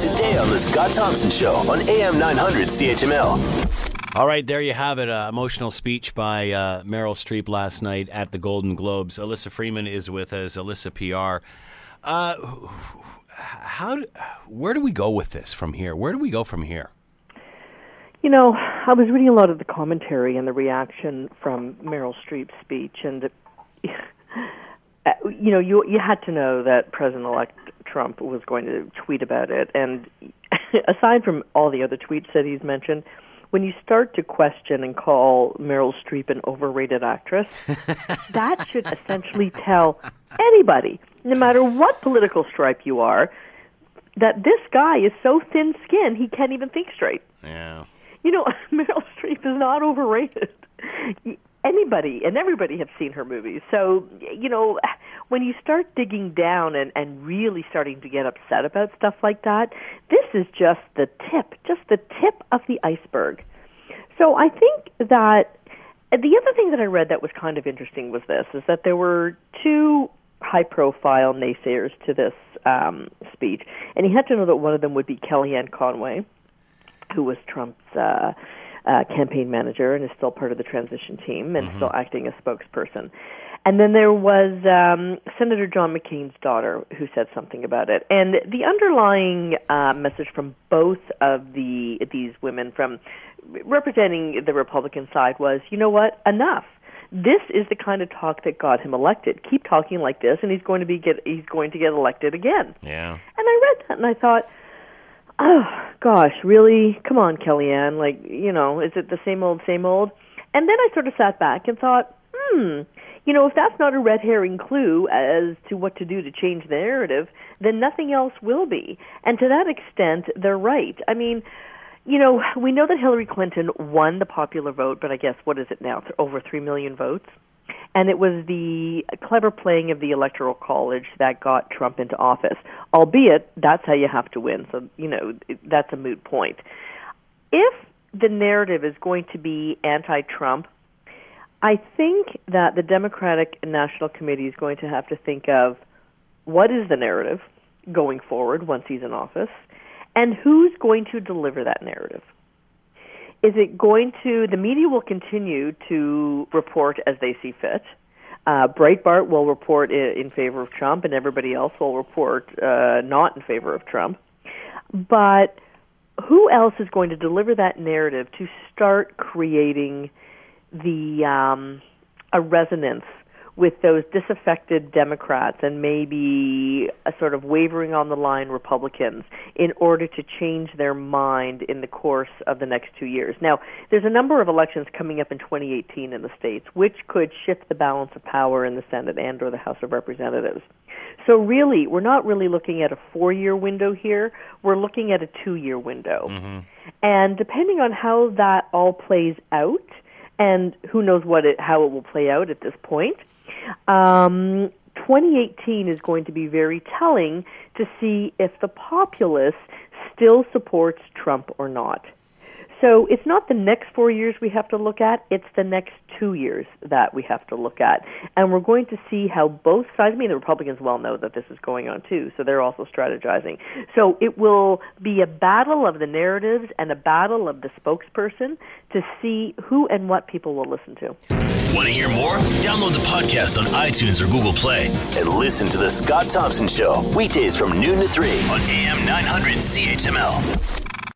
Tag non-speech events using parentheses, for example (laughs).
today on The Scott Thompson Show on AM 900 CHML. All right, there you have it. Uh, emotional speech by uh, Meryl Streep last night at the Golden Globes. Alyssa Freeman is with us. Alyssa PR. Uh, how? Where do we go with this from here? Where do we go from here? You know, I was reading a lot of the commentary and the reaction from Meryl Streep's speech, and (laughs) uh, you know, you you had to know that President-elect Trump was going to tweet about it, and (laughs) aside from all the other tweets that he's mentioned, when you start to question and call Meryl Streep an overrated actress, (laughs) that should essentially tell anybody, no matter what political stripe you are, that this guy is so thin-skinned he can't even think straight. Yeah. You know, (laughs) Meryl Streep is not overrated anybody and everybody have seen her movies. So, you know, when you start digging down and, and really starting to get upset about stuff like that, this is just the tip, just the tip of the iceberg. So I think that the other thing that I read that was kind of interesting was this, is that there were two high profile naysayers to this um, speech. And you had to know that one of them would be Kellyanne Conway, who was Trump's uh, uh, campaign manager and is still part of the transition team and mm-hmm. still acting as spokesperson. And then there was um, Senator John McCain's daughter who said something about it. And the underlying uh, message from both of the these women, from representing the Republican side, was, you know what, enough. This is the kind of talk that got him elected. Keep talking like this, and he's going to be get he's going to get elected again. Yeah. And I read that, and I thought, oh gosh, really? Come on, Kellyanne. Like, you know, is it the same old, same old? And then I sort of sat back and thought, hmm, you know, if that's not a red herring clue as to what to do to change the narrative, then nothing else will be. And to that extent, they're right. I mean, you know, we know that Hillary Clinton won the popular vote, but I guess what is it now? Over 3 million votes and it was the clever playing of the electoral college that got Trump into office. Albeit that's how you have to win, so you know that's a moot point. If the narrative is going to be anti-Trump, I think that the Democratic National Committee is going to have to think of what is the narrative going forward once he's in office, and who's going to deliver that narrative is it going to the media will continue to report as they see fit uh, Breitbart will report in favor of Trump, and everybody else will report uh, not in favor of Trump. But who else is going to deliver that narrative to start creating the um, a resonance with those disaffected Democrats and maybe a sort of wavering on the line Republicans in order to change their mind in the course of the next two years. Now, there's a number of elections coming up in 2018 in the states, which could shift the balance of power in the Senate and or the House of Representatives. So really, we're not really looking at a four-year window here. We're looking at a two-year window. Mm-hmm. And depending on how that all plays out, and who knows what it, how it will play out at this point, um, 2018 is going to be very telling to see if the populace still supports Trump or not. So it's not the next four years we have to look at, it's the next two years that we have to look at. And we're going to see how both sides, I mean, the Republicans well know that this is going on too, so they're also strategizing. So it will be a battle of the narratives and a battle of the spokesperson to see who and what people will listen to. Want to hear more? Download the podcast on iTunes or Google Play and listen to The Scott Thompson Show, weekdays from noon to 3 on AM 900 CHML.